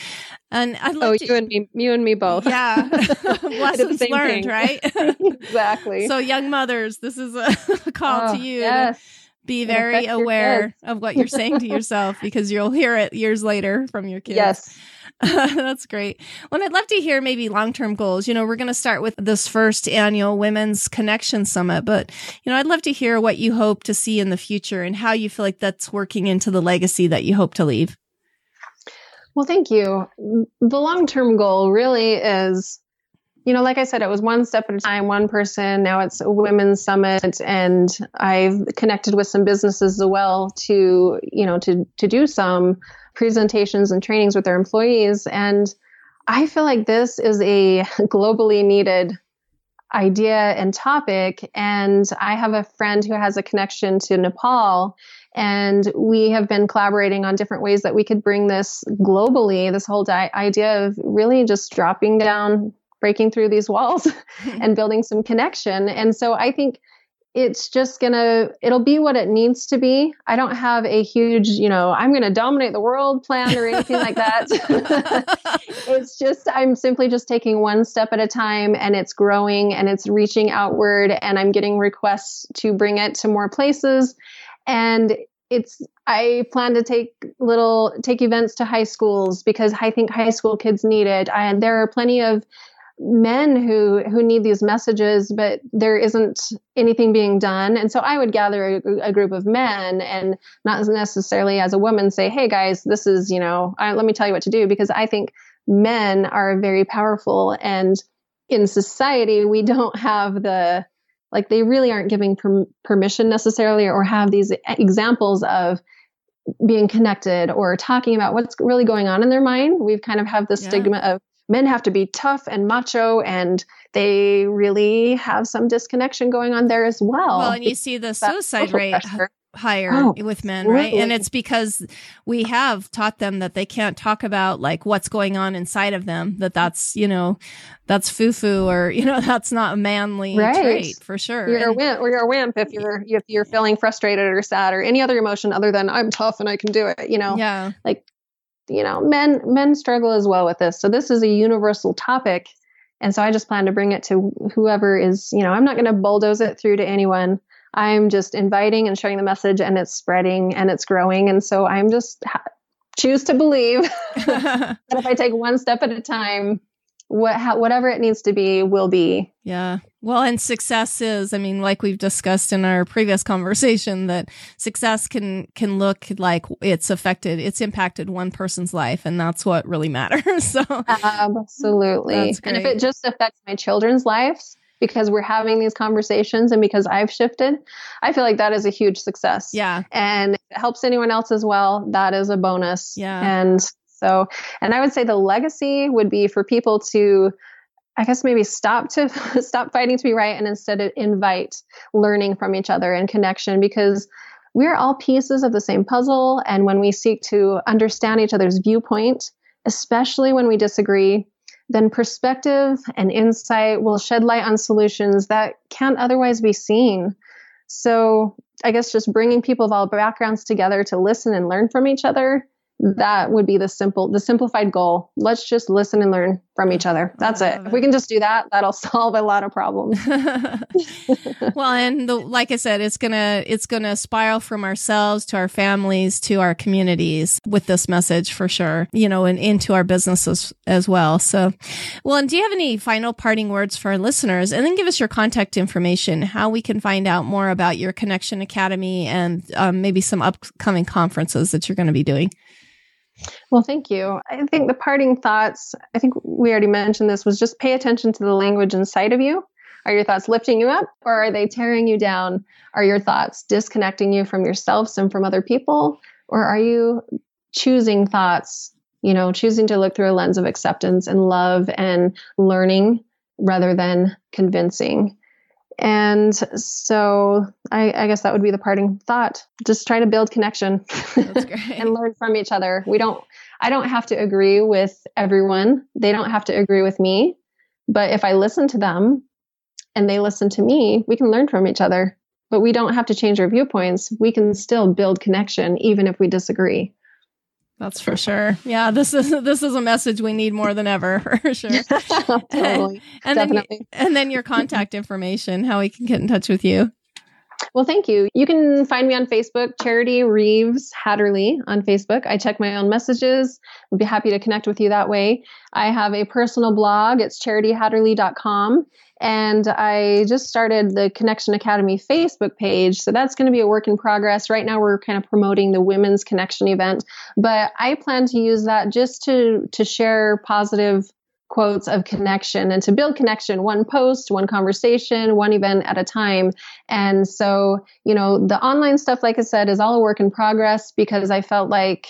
And I oh, you and me, you and me both. Yeah, [LAUGHS] [LAUGHS] lessons learned, thing. right? [LAUGHS] exactly. so, young mothers, this is a call oh, to you. Yes. Be very aware of what you're saying to yourself because you'll hear it years later from your kids. Yes. That's great. Well, I'd love to hear maybe long term goals. You know, we're going to start with this first annual Women's Connection Summit, but, you know, I'd love to hear what you hope to see in the future and how you feel like that's working into the legacy that you hope to leave. Well, thank you. The long term goal really is, you know, like I said, it was one step at a time, one person. Now it's a women's summit, and I've connected with some businesses as well to, you know, to to do some presentations and trainings with their employees. And I feel like this is a [LAUGHS] globally needed idea and topic. And I have a friend who has a connection to Nepal and we have been collaborating on different ways that we could bring this globally, this whole di- idea of really just dropping down, breaking through these walls [LAUGHS] [LAUGHS] and building some connection. And so I think it's just gonna it'll be what it needs to be. I don't have a huge you know i'm gonna dominate the world plan or anything like that. [LAUGHS] It's just i'm simply just taking one step at a time and it's growing and it's reaching outward and i'm getting requests to bring it to more places and it's i plan to take little take events to high schools because i think high school kids need it. And there are plenty of men who who need these messages but there isn't anything being done. And so i would gather a, a group of men and not necessarily as a woman say hey guys this is you know I, let me tell you what to do because i think men are very powerful. And in society we don't have the like they really aren't giving per- permission necessarily or have these examples of being connected or talking about what's really going on in their mind we've kind of have the yeah. stigma of men have to be tough and macho and they really have some disconnection going on there as well. Well, and you see the suicide rate pressure. Higher oh, with men, right? And it's because we have taught them that they can't talk about like what's going on inside of them, that that's, you know, that's foo-foo or, [LAUGHS] you know, that's not a manly right. trait for sure. You're and, a wimp or you're a wimp if you're if you're feeling frustrated or sad or any other emotion other than I'm tough and I can do it, you know. Yeah. Like you know, men men struggle as well with this. So this is a universal topic. And so I just plan to bring it to whoever is, you know, I'm not going to bulldoze it through to anyone. I'm just inviting and sharing the message and it's spreading and it's growing. And so I'm just ha- choose to believe [LAUGHS] [LAUGHS] that if I take one step at a time, what how, whatever it needs to be will be. Yeah. Well, and success is, I mean, like we've discussed in our previous conversation, that success can can look like it's affected, it's impacted one person's life, and that's what really [LAUGHS] matters. so absolutely, and if it just affects my children's lives because we're having these conversations and because I've shifted, I feel like that is a huge success. Yeah, and if it helps anyone else as well, that is a bonus. Yeah, and so, and I would say the legacy would be for people to, I guess maybe stop to [LAUGHS] stop fighting to be right and instead invite learning from each other and connection because we're all pieces of the same puzzle. And when we seek to understand each other's viewpoint, especially when we disagree, then perspective and insight will shed light on solutions that can't otherwise be seen. So, I guess just bringing people of all backgrounds together to listen and learn from each other that would be the simple the simplified goal. Let's just listen and learn from each other. That's it. it. if we can just do that that'll [LAUGHS] solve a lot of problems. [LAUGHS] Well and the, like i said it's gonna it's gonna spiral from ourselves to our families to our communities with this message for sure you know and into our businesses as well. So well and do you have any final parting words for our listeners? And then give us your contact information how we can find out more about your Connexion Academy and um, maybe some upcoming conferences that you're going to be doing well, thank you. I think the parting thoughts, I think we already mentioned this, was just pay attention to the language inside of you. Are your thoughts lifting you up or are they tearing you down? Are your thoughts disconnecting you from yourselves and from other people? Or are you choosing thoughts, you know, choosing to look through a lens of acceptance and love and learning rather than convincing? And so I, I, guess that would be the parting thought. Just try to build connection [LAUGHS] and learn from each other. We don't, I don't have to agree with everyone. They don't have to agree with me. But if I listen to them and they listen to me, we can learn from each other. But we don't have to change our viewpoints. We can still build connection even if we disagree. That's for sure. Yeah, this is this is a message we need more than ever [LAUGHS] for sure. [LAUGHS] totally. [LAUGHS] and Definitely. then and then your contact information, how we can get in touch with you. Well, thank you. You can find me on Facebook, Charity Reeves Haderlie on Facebook. I check my own messages. I'd be happy to connect with you that way. I have a personal blog. It's charityhaderlie.com. And I just started the Connexion Academy Facebook page. So that's going to be a work in progress. Right now we're kind of promoting the Women's Connection event, but I plan to use that just to, to share positive quotes of connection and to build connection one post one conversation one event at a time and so you know the online stuff like i said is all a work in progress because i felt like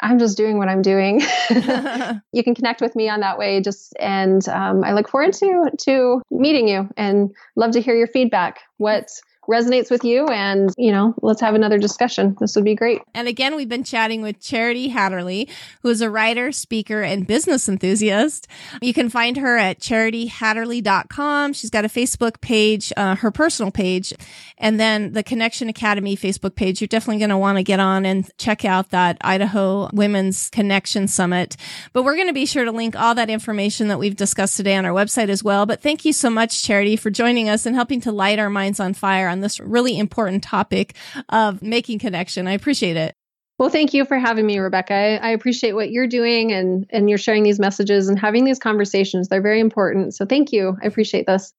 i'm just doing what i'm doing. [LAUGHS] [LAUGHS] You can connect with me on that way just and um, i look forward to to meeting you and love to hear your feedback. What resonates with you and, you know, let's have another discussion. This would be great. And again, we've been chatting with Charity Haderlie, who is a writer, speaker, and business enthusiast. You can find her at charityhaderlie.com. She's got a Facebook page, uh, her personal page, and then the Connexion Academy Facebook page. You're definitely going to want to get on and check out that Idaho Women's Connection Summit. But we're going to be sure to link all that information that we've discussed today on our website as well. But thank you so much, Charity, for joining us and helping to light our minds on fire on this really important topic of making connection. I appreciate it. Well, thank you for having me, Rebecca. I, I, appreciate what you're doing and, and you're sharing these messages and having these conversations. They're very important. So thank you. I appreciate this.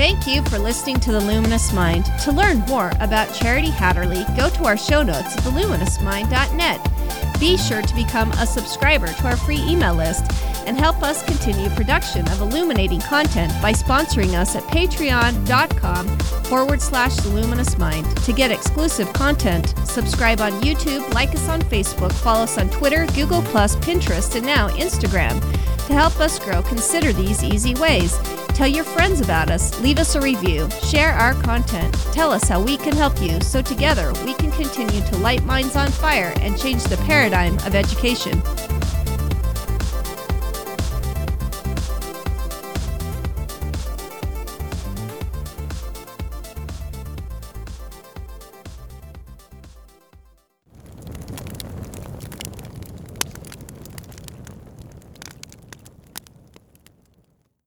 Thank you for listening to The Luminous Mind. To learn more about Charity Haderlie, go to our show notes at theluminousmind.net. Be sure to become a subscriber to our free email list and help us continue production of illuminating content by sponsoring us at patreon.com forward slash the luminous mind. To get exclusive content, subscribe on YouTube, like us on Facebook, follow us on Twitter, Google, plus Pinterest, and now Instagram. To help us grow, consider these easy ways. Tell your friends about us, leave us a review, share our content, tell us how we can help you so together we can continue to light minds on fire and change the paradigm of education.